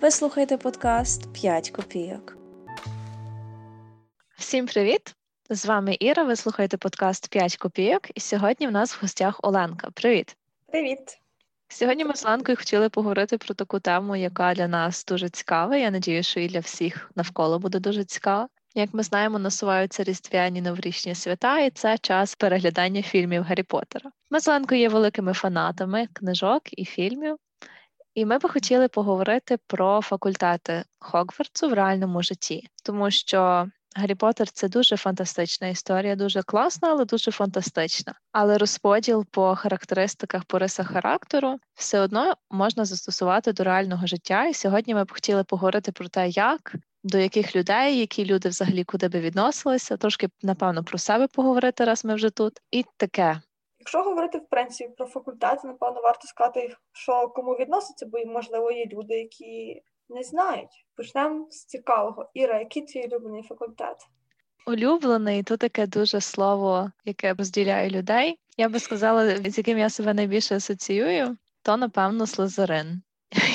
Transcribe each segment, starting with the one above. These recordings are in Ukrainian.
Ви слухаєте подкаст «5 копійок. Всім привіт! З вами Іра. Ви слухаєте подкаст «5 копійок, і сьогодні в нас в гостях Оленка. Привіт! Привіт! Сьогодні ми з Оленкою хотіли поговорити про таку тему, яка для нас дуже цікава. Я надію, що і для всіх навколо буде дуже цікава. Як ми знаємо, насуваються різдвяні новорічні свята, і це час переглядання фільмів Гаррі Поттера. Ми з Оленкою є великими фанатами книжок і фільмів. І ми би хотіли поговорити про факультети Хогвартсу в реальному житті, тому що Гаррі Поттер – це дуже фантастична історія, дуже класна, але дуже фантастична. Але розподіл по характеристиках по рисах характеру все одно можна застосувати до реального життя. І сьогодні ми б хотіли поговорити про те, як до яких людей, які люди взагалі куди би відносилися, трошки напевно про себе поговорити, раз ми вже тут, і таке. Якщо говорити в принципі про факультети, напевно, варто сказати, що кому відноситься, бо можливо є люди, які не знають. Почнемо з цікавого. Іра, який твій улюблений факультет? Улюблений то таке дуже слово, яке розділяє людей. Я би сказала, з яким я себе найбільше асоціюю, то напевно слизерин.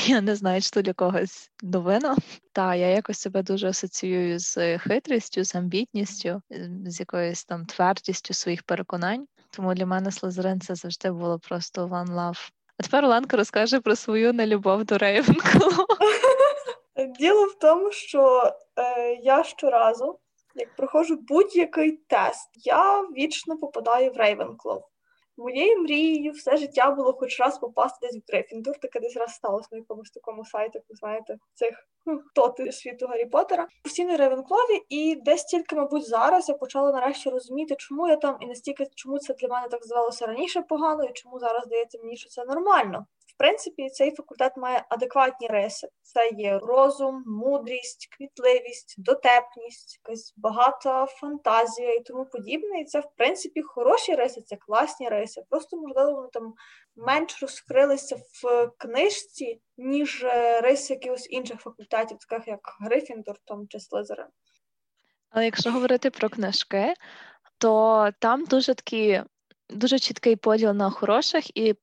Я не знаю, що для когось новина. Та я якось себе дуже асоціюю з хитрістю, з амбітністю, з якоюсь там твердістю своїх переконань. Тому для мене Слизерин це завжди було просто one love. А тепер Оленка розкаже про свою нелюбов до Рейвенкло. Діло в тому, що е, я щоразу, як проходжу будь-який тест, я вічно попадаю в Рейвенклов. Моєю мрією все життя було хоч раз попасти десь в Грифіндор, таке десь раз сталося на якомусь такому сайті, ви знаєте, цих тоти світу Гаррі Поттера. Постійно Ревенклові, і десь тільки, мабуть, зараз я почала нарешті розуміти, чому я там і настільки чому це для мене так здавалося раніше погано, і чому зараз здається мені, що це нормально. В принципі, цей факультет має адекватні риси. Це є розум, мудрість, квітливість, дотепність, якась багата фантазія і тому подібне. І це, в принципі, хороші риси, це класні риси. Просто, можливо, вони там менш розкрилися в книжці, ніж е, риси якихось інших факультетів, таких як Грифіндор там, чи Слизерин. Але якщо говорити про книжки, то там дуже такий дуже чіткий поділ на хороших і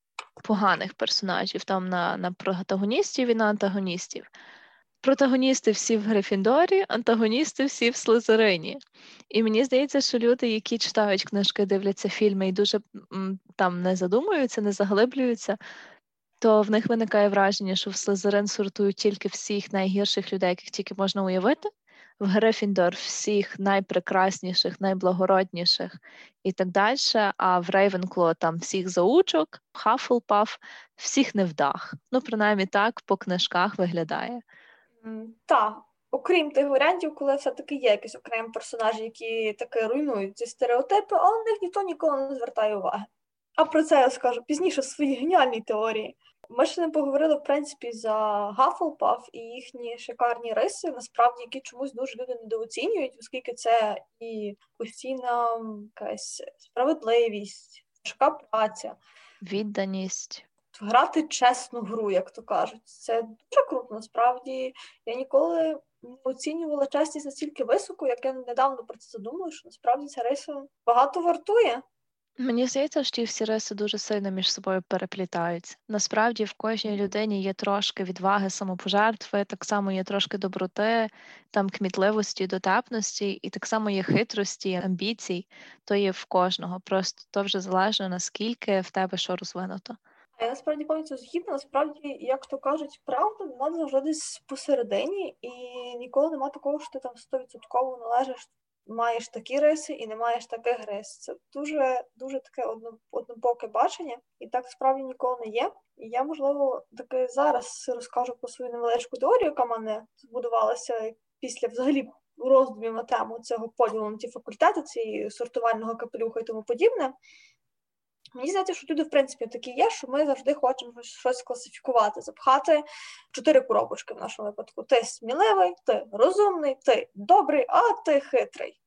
поганих персонажів, там на на протагоністів і на антагоністів. Протагоністи всі в Грифіндорі, антагоністи всі в Слизерині. І мені здається, що люди, які читають книжки, дивляться фільми і дуже там не задумуються, не заглиблюються, то в них виникає враження, що в Слизерин сортують тільки всіх найгірших людей, яких тільки можна уявити, в Грифіндор всіх найпрекрасніших, найблагородніших і так далі. А в Рейвенкло там всіх заучок, Хафлпаф, всіх невдах. Ну, принаймні так по книжках виглядає. Так, окрім тих варіантів, коли все-таки є якісь окремі персонажі, які таки руйнують ці стереотипи, але на них ніхто ніколи не звертає уваги. А про це я скажу пізніше в своїй геніальній теорії. Ми ще не поговорили, в принципі, за Гафлпаф і їхні шикарні риси, насправді, які чомусь дуже люди недооцінюють, оскільки це і постійна якась справедливість, важка праця, відданість. Грати чесну гру, як то кажуть. Це дуже круто. Насправді я ніколи не оцінювала чесність настільки високо, як я недавно про це задумала, що насправді ця риса багато вартує. Мені здається, що ті всі риси дуже сильно між собою переплітаються. Насправді в кожній людині є трошки відваги, самопожертви, так само є трошки доброти, там кмітливості, дотепності, і так само є хитрості, амбіцій, то є в кожного. Просто то вже залежно наскільки в тебе що розвинуто. Я насправді повністю згідна, насправді, як то кажуть, правда вона завжди десь посередині, і ніколи нема такого, що ти там стовідсотково належиш маєш такі риси і не маєш таких рис. Це дуже дуже таке однобоке бачення, і так справді ніколи не є. І я, можливо, таки зараз розкажу про свою невеличку теорію, яка мене збудувалася після взагалі роздумів на тему цього поділу на ті факультети, цієї сортувального капелюха і тому подібне. Мені здається, що люди, в принципі, такі є, що ми завжди хочемо щось класифікувати, запхати чотири коробочки в нашому випадку. Ти сміливий, ти розумний, ти добрий, а ти хитрий.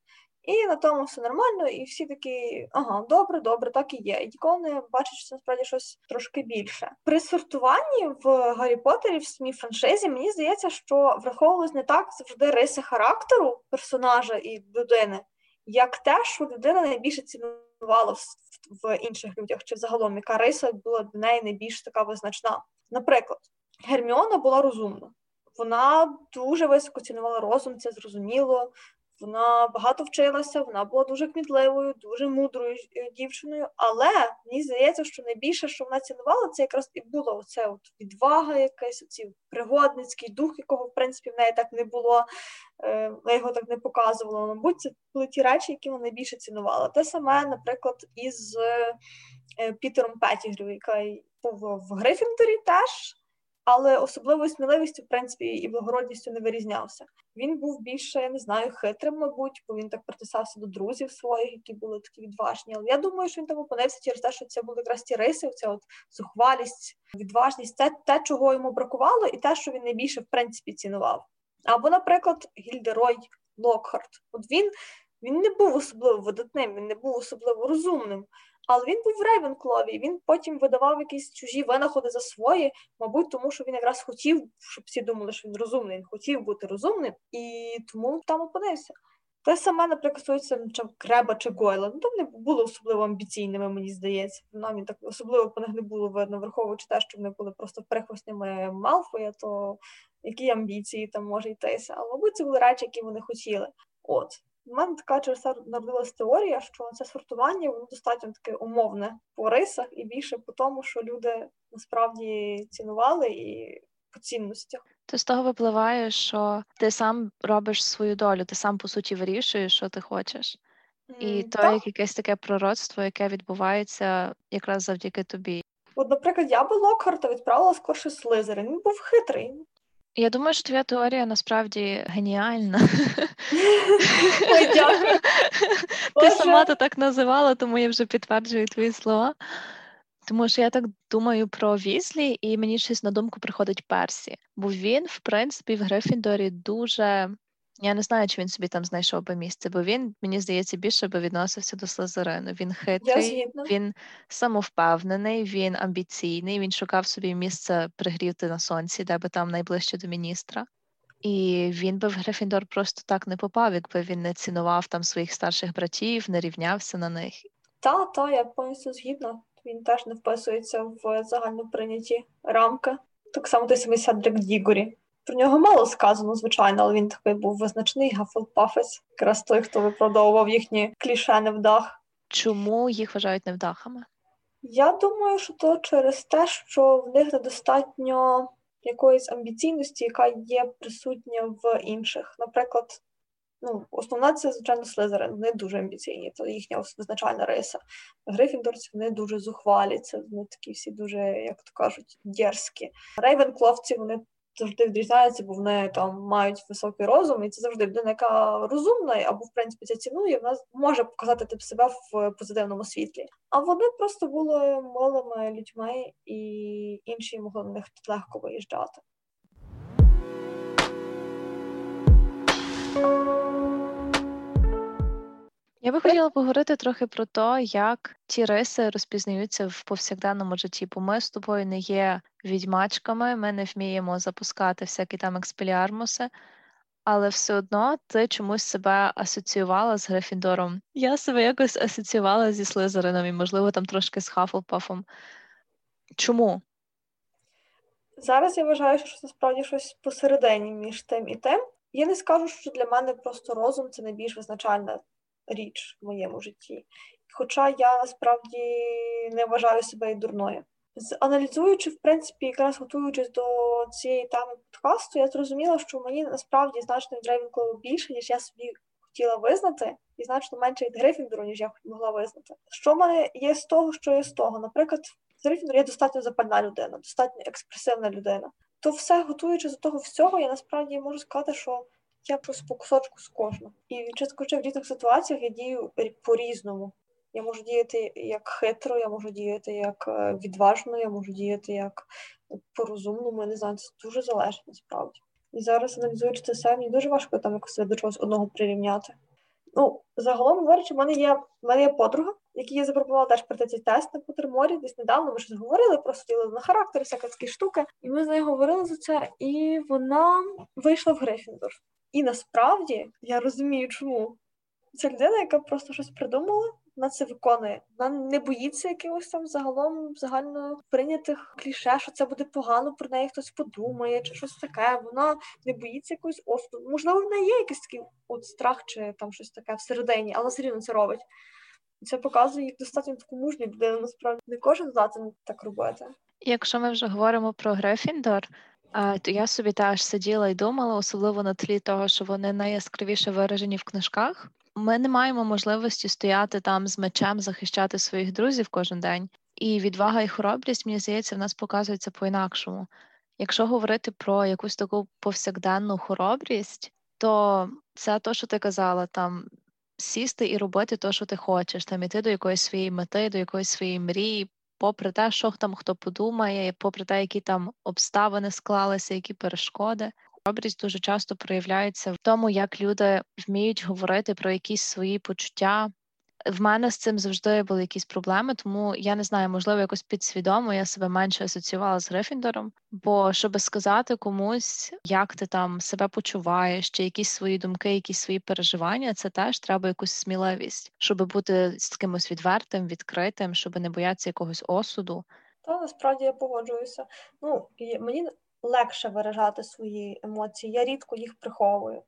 І на тому все нормально, і всі такі, ага, добре, добре, так і є. І ніколи не бачать, що це насправді щось трошки більше. При сортуванні в Гаррі Поттері, в самій франшизі, мені здається, що враховувалось не так завжди риси характеру персонажа і людини, як те, що людина найбільше цінувала в інших людях, чи взагалом яка риса була для неї найбільш така визначна. Наприклад, Герміона була розумна. Вона дуже високо цінувала розум, це зрозуміло. Вона багато вчилася, вона була дуже кмітливою, дуже мудрою е, дівчиною. Але мені здається, що найбільше, що вона цінувала, це якраз і було оце от відвага, якась оці пригодницький дух, якого в принципі в неї так не було. Е, вона його так не показувала. Мабуть, це були ті речі, які вона найбільше цінувала. Те саме, наприклад, із е, Пітером Петтігрю, який був в Грифіндорі теж але особливою сміливістю, в принципі, і благородністю не вирізнявся. Він був більше, не знаю, хитрим, мабуть, бо він так притисався до друзів своїх, які були такі відважні. Але я думаю, що він там опинився через те, що це були якраз ті риси, ця от зухвалість, відважність, це те, чого йому бракувало, і те, що він найбільше в принципі цінував. Або, наприклад, Гільдерой Локхарт. От він. Він не був особливо видатним, він не був особливо розумним, але він був в Рейвенклові, він потім видавав якісь чужі винаходи за свої, мабуть, тому що він якраз хотів, щоб всі думали, що він розумний. Він хотів бути розумним і тому там опинився. Те саме, наприклад, стосується чи Креба чи Гойла. Ну, там не були особливо амбіційними, мені здається. Нам так особливо по них не було видно, враховуючи те, що вони були просто прихвостнями Малфоя, то які амбіції там може йтися. Але, мабуть, це були речі, які вони хотіли. От. У мене така через це народилась теорія, що це сортування воно достатньо таке умовне по рисах і більше по тому, що люди насправді цінували і по цінностях. То з того випливає, що ти сам робиш свою долю, ти сам по суті вирішуєш, що ти хочеш. І mm, то як якесь таке пророцтво, яке відбувається якраз завдяки тобі. От, наприклад, я би Локхарта відправила скорше Слизерин. Він був хитрий. Я думаю, що твоя теорія насправді геніальна. Ой, дякую. Ти сама то так називала, тому я вже підтверджую твої слова. Тому що я так думаю про Візлі, і мені щось на думку приходить Персі. Бо він, в принципі, в Грифіндорі дуже я не знаю, чи він собі там знайшов би місце, бо він, мені здається, більше би відносився до Слазерину. Він хитрий, він самовпевнений, він амбіційний, він шукав собі місце пригріти на сонці, де би там найближче до міністра. І він би в Грифіндор просто так не попав, якби він не цінував там своїх старших братів, не рівнявся на них. Та, та, я повністю згідна. Він теж не вписується в загально прийняті рамки. Так само той самий Седрик Дігорі. Про нього мало сказано, звичайно, але він такий був визначний гафелпафець, якраз той, хто виправдовував їхні кліше невдах. Чому їх вважають невдахами? Я думаю, що то через те, що в них недостатньо якоїсь амбіційності, яка є присутня в інших. Наприклад, ну, основна це, звичайно, Слизерин. Вони дуже амбіційні, це їхня визначальна риса. Грифіндорці вони дуже зухвалі, це вони такі всі дуже, як то кажуть, дерзкі. Рейвенкловці вони завжди відрізняється, бо вони там мають високий розум, і це завжди людина, яка розумна або в принципі це цінує, вона може показати тип себе в позитивному світлі. А вони просто були милими людьми, і інші могли на них легко виїжджати. Я би хотіла поговорити трохи про те, як ті риси розпізнаються в повсякденному житті, бо ми з тобою не є відьмачками, ми не вміємо запускати всякі там експеліармуси, але все одно ти чомусь себе асоціювала з Грифіндором. Я себе якось асоціювала зі Слизерином і, можливо, там трошки з Хафлпафом. Чому? Зараз я вважаю, що це справді щось посередині між тим і тим. Я не скажу, що для мене просто розум це найбільш визначальна річ в моєму житті. Хоча я насправді не вважаю себе і дурною. Аналізуючи, в принципі, якраз готуючись до цієї теми подкасту, я зрозуміла, що мені насправді значно від більше, ніж я собі хотіла визнати, і значно менше від Грифіндору, ніж я могла визнати. Що в мене є з того, що є з того? Наприклад, з Грифіндору я достатньо запальна людина, достатньо експресивна людина. То все, готуючи до того всього, я насправді можу сказати, що я просто по кусочку з кожного. І часто в різних ситуаціях я дію по-різному. Я можу діяти як хитро, я можу діяти як е, відважно, я можу діяти як по-розумному. Я не знаю, це дуже залежить насправді. І зараз, аналізуючи це самі, дуже важко там якось до чогось одного прирівняти. Ну, загалом говорячи, в мене є в мене є подруга, якій я запропонувала теж пройти цей тест на Потерморі. Десь недавно ми щось говорили, просто ділили на характер, всякі такі штуки. І ми з нею говорили за це, і вона вийшла в Грифіндор. І насправді я розумію, чому. Це людина, яка просто щось придумала, вона це виконує. Вона не боїться якихось там загалом загально прийнятих кліше, що це буде погано, про неї хтось подумає, чи щось таке. Вона не боїться якоїсь осуду. Можливо, в неї є якийсь такий от страх, чи там щось таке всередині, але все рівно це робить. Це показує їх достатньо таку мужню людину. Насправді не кожен здатен так робити. Якщо ми вже говоримо про Грифіндор, то я собі теж сиділа і думала, особливо на тлі того, що вони найяскравіше виражені в книжках. Ми не маємо можливості стояти там з мечем, захищати своїх друзів кожен день. І відвага і хоробрість, мені здається, в нас показується по-інакшому. Якщо говорити про якусь таку повсякденну хоробрість, то це то, що ти казала, там сісти і робити те, що ти хочеш, там іти до якоїсь своєї мети, до якоїсь своєї мрії, попри те, що там хто подумає, попри те, які там обставини склалися, які перешкоди. Хоробрість дуже часто проявляється в тому, як люди вміють говорити про якісь свої почуття, в мене з цим завжди були якісь проблеми, тому я не знаю, можливо, якось підсвідомо я себе менше асоціювала з Грифіндором. Бо щоб сказати комусь, як ти там себе почуваєш, чи якісь свої думки, якісь свої переживання, це теж треба якусь сміливість, щоб бути з кимось відвертим, відкритим, щоб не боятися якогось осуду. Та насправді я погоджуюся. Ну мені легше виражати свої емоції. Я рідко їх приховую.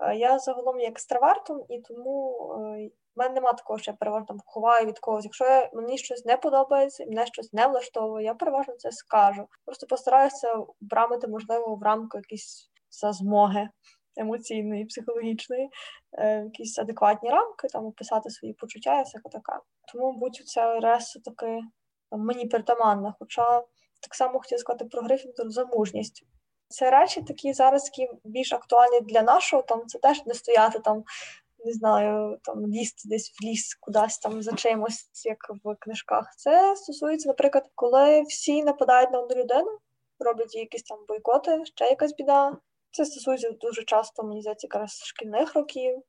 Е, я загалом є екстравертом, і тому е, в мене немає такого, що я переважно ховаю від когось. Якщо я, мені щось не подобається, мене щось не влаштовує, я переважно це скажу. Просто постараюся брамити, можливо, в рамку якісь зазмоги емоційної, психологічної, е, якісь адекватні рамки, там описати свої почуття і всяке таке. Тому будь ця реса таки мені притаманна. Хоча так само хотіла сказати про Грифіндор за мужність. Це речі такі зараз які більш актуальні для нашого, там це теж не стояти там не знаю, там лізти десь в ліс, кудись там за чимось, як в книжках. Це стосується, наприклад, коли всі нападають на одну людину, роблять якісь там бойкоти, ще якась біда. Це стосується дуже часто, мені здається, якраз шкільних років.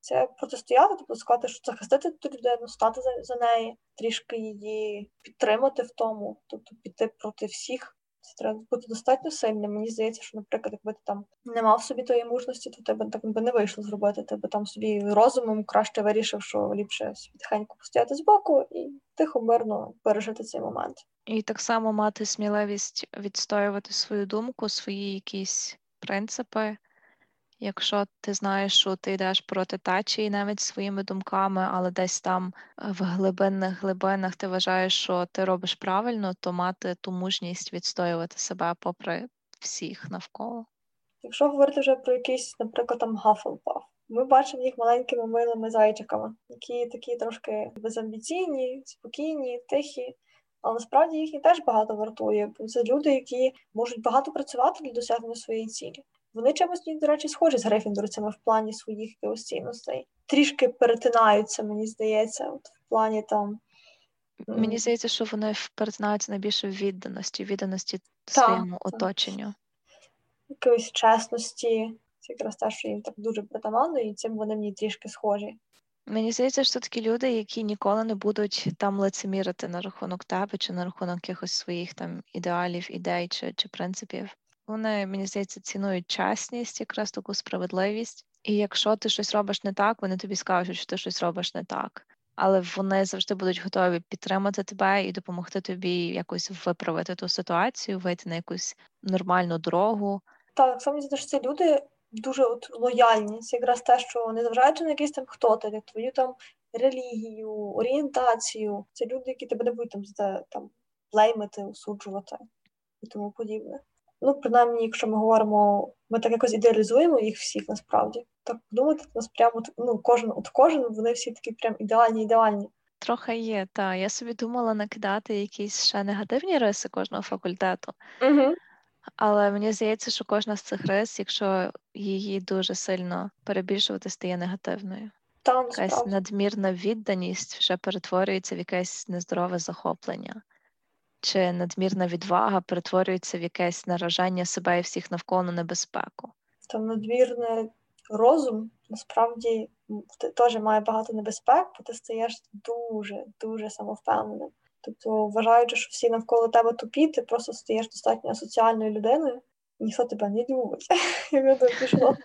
Це протистояти, тобто сказати, що захистити ту людину, стати за, за неї, трішки її підтримати в тому, тобто піти проти всіх. Це треба бути достатньо сильним. Мені здається, що, наприклад, якби ти там не мав собі тої мужності, то тебе так би не вийшло зробити. Тебе там собі розумом краще вирішив, що ліпше собі тихенько постояти збоку і тихо, мирно пережити цей момент. І так само мати сміливість відстоювати свою думку, свої якісь принципи, Якщо ти знаєш, що ти йдеш проти течії навіть своїми думками, але десь там е, в глибинних глибинах ти вважаєш, що ти робиш правильно, то мати ту мужність відстоювати себе попри всіх навколо. Якщо говорити вже про якийсь, наприклад, там Hufflepuff, ми бачимо їх маленькими милими зайчиками, які такі трошки безамбіційні, спокійні, тихі. Але насправді їхні теж багато вартує, бо це люди, які можуть багато працювати для досягнення своєї цілі. Вони чимось, до речі, схожі з грифіндорцями в плані своїх якихось цінностей. Трішки перетинаються, мені здається, от в плані там. Мені здається, що вони перетинаються найбільше в відданості, відданості так, своєму так. оточенню. Якоїсь чесності. Це якраз те, що їм так дуже притаманно, і цим вони мені трішки схожі. Мені здається, що такі люди, які ніколи не будуть там лицемірити на рахунок тебе чи на рахунок якихось своїх там ідеалів, ідей чи, чи принципів. Вони, мені здається, цінують чесність, якраз таку справедливість. І якщо ти щось робиш не так, вони тобі скажуть, що ти щось робиш не так. Але вони завжди будуть готові підтримати тебе і допомогти тобі якось виправити ту ситуацію, вийти на якусь нормальну дорогу. Так, саме що це люди дуже от лояльні. Це якраз те, що незважаючи на якийсь там хто ти, твою там релігію, орієнтацію, це люди, які тебе не будуть там за там плеймити, осуджувати і тому подібне. Ну, принаймні, якщо ми говоримо, ми так якось ідеалізуємо їх всіх насправді. Так подумати, нас прямо ну, кожен от кожен, вони всі такі прям ідеальні, ідеальні. Трохи є, так. Я собі думала накидати якісь ще негативні риси кожного факультету. Угу. Але мені здається, що кожна з цих рис, якщо її дуже сильно перебільшувати, стає негативною. Та, Якась надмірна відданість вже перетворюється в якесь нездорове захоплення чи надмірна відвага перетворюється в якесь наражання себе і всіх навколо на небезпеку. Там надмірний розум насправді теж має багато небезпек, бо ти стаєш дуже дуже самовпевненим. Тобто, вважаючи, що всі навколо тебе тупі, ти просто стаєш достатньо соціальною людиною, ніхто тебе не любить, пішло.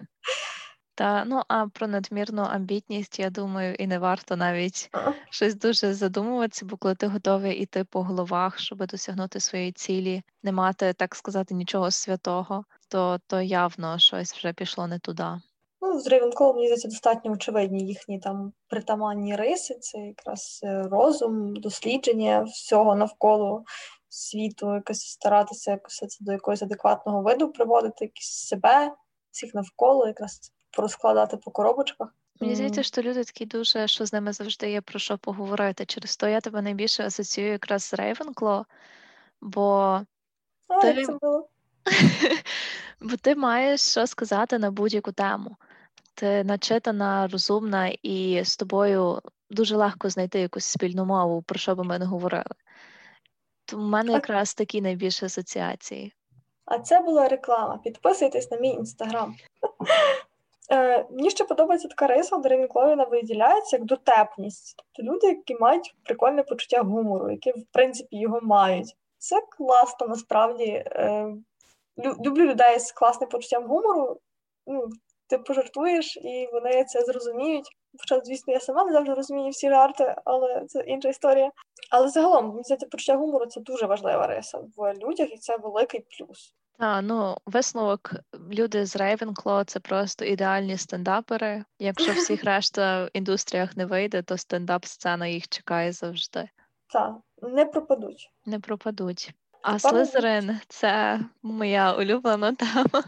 Та ну а про надмірну амбітність, я думаю, і не варто навіть А. щось дуже задумуватися, бо коли ти готовий іти по головах, щоб досягнути своєї цілі, не мати, так сказати, нічого святого, то, то явно щось вже пішло не туди. Ну, з Рейвенколом, мені здається, достатньо очевидні їхні там притаманні риси. Це якраз е, розум, дослідження всього навколо світу, якось старатися якось це до якогось адекватного виду приводити, якісь себе, всіх навколо, якраз порозкладати по коробочках. Мені здається, що люди такі дуже, що з ними завжди є про що поговорити. Через то я тебе найбільше асоціюю якраз з Рейвенкло, бо А, Ти- це було? Бо ти маєш що сказати на будь-яку тему. Ти начитана, розумна, і з тобою дуже легко знайти якусь спільну мову, про що би ми не говорили. То в мене якраз такі найбільші асоціації. А це була реклама. Підписуйтесь на мій інстаграм. Е, мені ще подобається така риса, де Рейвенкловіна виділяється як дотепність. Тобто люди, які мають прикольне почуття гумору, які в принципі його мають. Це класно насправді. Е, люблю людей з класним почуттям гумору. Ну, ти пожартуєш, і вони це зрозуміють. Хоча, звісно, я сама не завжди розумію всі жарти, але це інша історія. Але загалом, мені здається, почуття гумору це дуже важлива риса в людях, і це великий плюс. Та, ну, висновок, люди з Рейвенкло це просто ідеальні стендапери. Якщо всіх решта в індустріях не вийде, то стендап-сцена їх чекає завжди. Так, не пропадуть. Не пропадуть. А Слизерин це моя улюблена тема.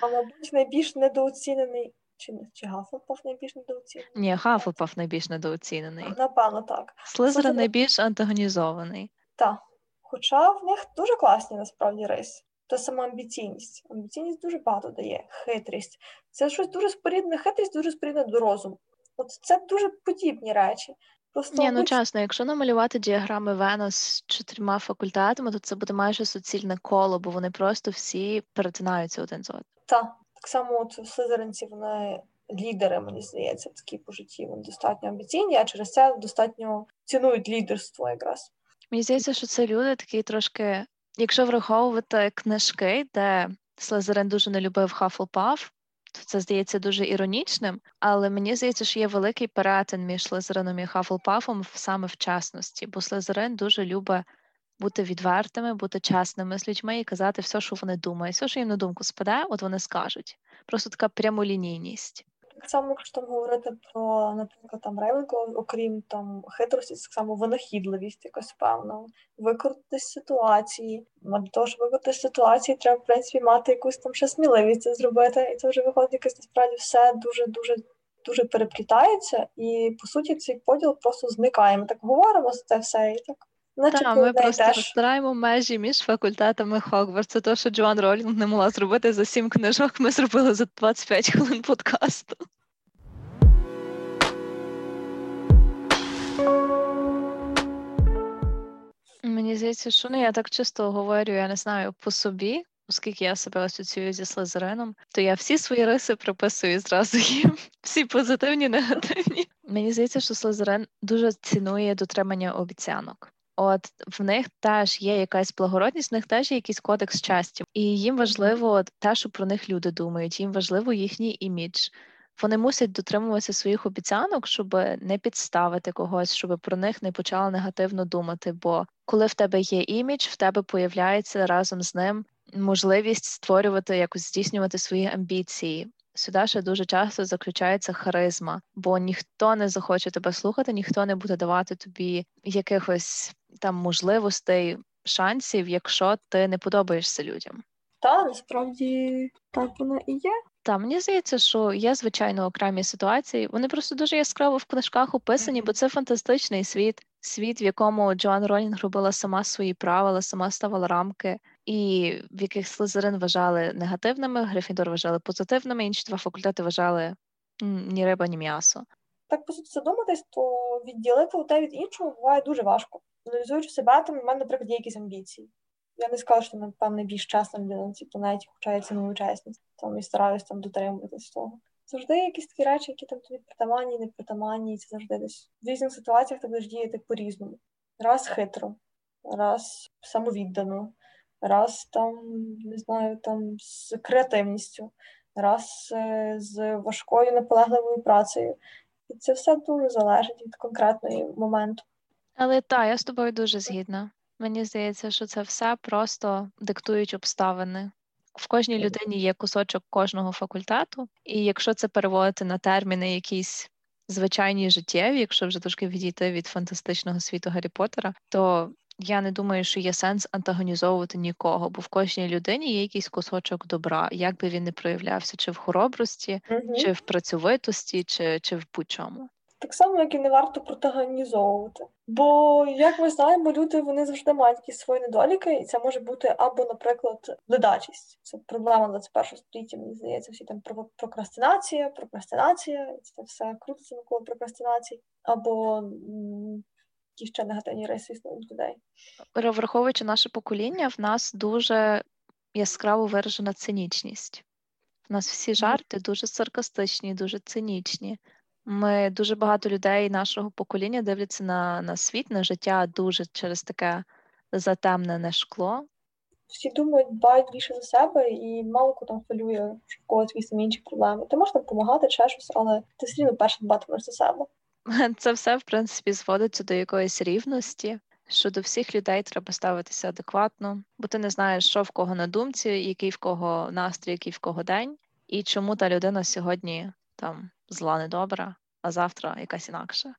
А мабуть, найбільш недооцінений чи не чи Гафлпаф найбільш недооцінений? Ні, Хафлпаф найбільш недооцінений. Напевно, так. Слизерин найбільш антагонізований. Так. Хоча в них дуже класні насправді риси. Та сама амбіційність. Амбіційність дуже багато дає, хитрість. Це щось дуже спорідне, хитрість дуже спорідне до розуму. От це дуже подібні речі. Просто Ні, ну чесно, якщо намалювати діаграми Вена з чотирма факультетами, то це буде майже суцільне коло, бо вони просто всі перетинаються один з одним. Та, так само от слизеринці, вони лідери, мені здається, такі по житті. Вони достатньо амбіційні, а через це достатньо цінують лідерство якраз. Мені здається, що це люди такі трошки, якщо враховувати книжки, де Слизерин дуже не любив Хафлпаф, то це здається дуже іронічним, але мені здається, що є великий перетин між Слизерином і Хафлпафом саме в чесності, бо Слизерин дуже любить бути відвертими, бути чесними з людьми і казати все, що вони думають, все, що їм на думку спаде, от вони скажуть. Просто така прямолінійність. Так само, якщо там говорити про, наприклад, там Рейвенко, окрім там хитрості, так само винахідливість якась певна, викрутитись з ситуації. А Для того, щоб викрутитись з ситуації, треба, в принципі, мати якусь там ще сміливість це зробити. І це вже виходить якось насправді все дуже-дуже дуже переплітається, і по суті цей поділ просто зникає. Ми так говоримо за це все, і так. Наче Так, ми просто розтираємо межі між факультетами Хогвартсу. То, що Джоан Ролінг не могла зробити за сім книжок, ми зробили за 25 хвилин подкасту. Мені здається, що ну, я так чисто говорю, я не знаю, по собі, оскільки я себе асоціюю зі Слизерином, то я всі свої риси приписую зразу їм. Всі позитивні, негативні. Мені здається, що Слизерин дуже цінує дотримання обіцянок. От в них теж є якась благородність, в них теж є якийсь кодекс честі, і їм важливо те, що про них люди думають. Їм важливо їхній імідж. Вони мусять дотримуватися своїх обіцянок, щоб не підставити когось, щоб про них не почали негативно думати. Бо коли в тебе є імідж, в тебе появляється разом з ним можливість створювати якось здійснювати свої амбіції. Сюди ще дуже часто заключається харизма, бо ніхто не захоче тебе слухати, ніхто не буде давати тобі якихось там можливостей, шансів, якщо ти не подобаєшся людям. Та насправді так воно і є. Та мені здається, що є звичайно окремі ситуації. Вони просто дуже яскраво в книжках описані, бо це фантастичний світ, світ, в якому Джоан Ролінг робила сама свої правила, сама ставила рамки, і в яких Слизерин вважали негативними, Грифіндор вважали позитивними, інші два факультети вважали ні риба, ні м'ясо. Так по суті задуматись, то відділити одне від іншого буває дуже важко. Аналізуючи себе, там у мене, наприклад, є якісь амбіції. Я не скажу, що напевно більш чесна людина на цій планеті, хоча я ціную чесність там і стараюсь там дотримуватись того. Завжди якісь такі речі, які там тобі притаманні, не притаманні, це завжди десь в різних ситуаціях ти будеш діяти по-різному. Раз хитро, раз самовіддано, раз там, не знаю, там з креативністю, раз е, з важкою наполегливою працею. І це все дуже залежить від конкретного моменту. Але так, я з тобою дуже згідна. Мені здається, що це все просто диктують обставини. В кожній людині є кусочок кожного факультету, і якщо це переводити на терміни якісь звичайні життєві, якщо вже трошки відійти від фантастичного світу Гаррі Поттера, то я не думаю, що є сенс антагонізовувати нікого, бо в кожній людині є якийсь кусочок добра, як би він не проявлявся, чи в хоробрості, Угу. чи в працьовитості, чи, чи в будь-чому. Так само, як і не варто протагонізовувати. Бо, як ми знаємо, люди вони завжди мають якісь свої недоліки, і це може бути або, наприклад, ледачість. Це проблема 21 століття, мені здається, всі там прокрастинація, прокрастинація, і це все крутиться навколо прокрастинації, або які ще негативні риси існують людей. Враховуючи наше покоління, в нас дуже яскраво виражена цинічність. У нас всі жарти дуже саркастичні, дуже цинічні. Ми дуже багато людей нашого покоління дивляться на, на світ, на життя дуже через таке затемнене шкло. Всі думають, дбають більше за себе, і мало кого там хвилює, в когось там інші проблеми. Ти можеш там допомагати, ще щось, але ти все рівно перше дбатимеш за себе. Це все, в принципі, зводиться до якоїсь рівності, що до всіх людей треба ставитися адекватно, бо ти не знаєш, що в кого на думці, який в кого настрій, який в кого день, і чому та людина сьогодні там зла недобра, а завтра якась інакша.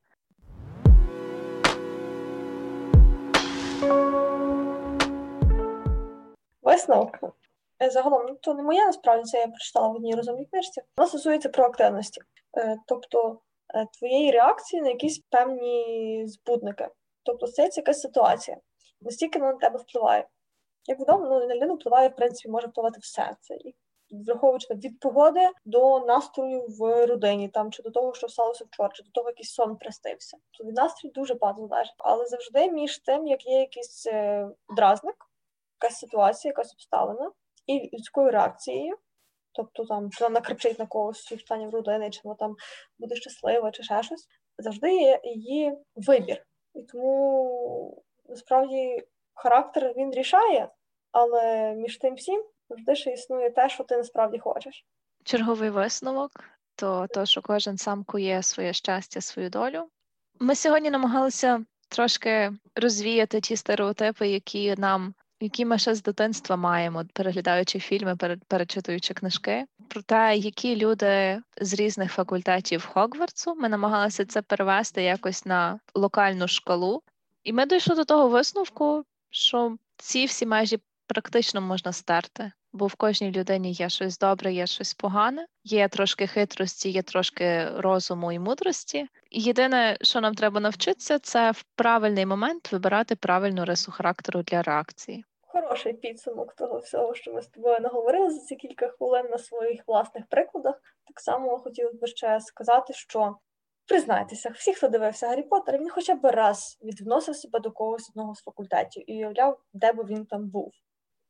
Висновок. Е, Загалом, ну, то не моє, насправді, це я прочитала в одній розумній книжці. Вона стосується проактивності, Е, тобто е, твоєї реакції на якісь певні збудники. Тобто це якась ситуація, настільки вона на тебе впливає. Як відомо, ну, на людину впливає, в принципі, може впливати все. Це і враховуючи там, від погоди до настрою в родині, там чи до того, що сталося вчора, чи до того, якийсь сон приснився. То від настрою дуже багато залежить. Але завжди між тим, як є якийсь е, дразник, якась ситуація, якась обставина, і людською реакцією. Тобто там вона накричить на когось в родини, чи вона там буде щаслива, чи ще щось. Завжди є її вибір. І тому насправді характер він рішає, але між тим всім завжди ще існує те, що ти насправді хочеш. Черговий висновок то, то, що кожен сам кує своє щастя, свою долю. Ми сьогодні намагалися трошки розвіяти ті стереотипи, які нам, які ми ще з дитинства маємо, переглядаючи фільми, пере- перечитуючи книжки, про те, які люди з різних факультетів Хогвартсу. Ми намагалися це перевести якось на локальну шкалу. І ми дійшли до того висновку, що ці всі межі практично можна стерти, бо в кожній людині є щось добре, є щось погане, є трошки хитрості, є трошки розуму і мудрості. Єдине, що нам треба навчитися, це в правильний момент вибирати правильну рису характеру для реакції. Хороший підсумок того всього, що ми з тобою наговорили за ці кілька хвилин на своїх власних прикладах. Так само хотілося б ще сказати, що признайтеся, всі, хто дивився Гаррі Поттера, він хоча б раз відносив себе до когось одного з факультетів і уявляв, де би він там був.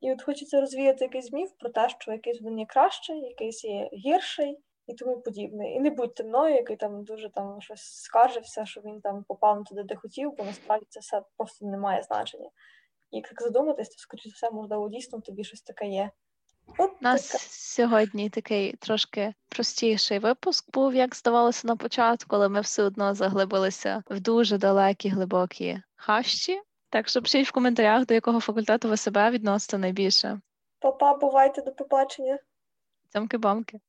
І от хочеться розвіяти якийсь міф про те, що якийсь він є кращий, якийсь є гірший і тому подібне. І не будьте мною, який там дуже там щось скаржився, що він там попав туди, де хотів, бо насправді це все просто не має значення. І як так задуматись, то скоріше все, можливо, дійсно тобі щось таке є. От У нас така. сьогодні такий трошки простіший випуск був, як здавалося на початку, але ми все одно заглибилися в дуже далекі глибокі хащі. Так що пишіть в коментарях, до якого факультету ви себе відносите найбільше. Па-па, бувайте, до побачення. Цямки-бамки.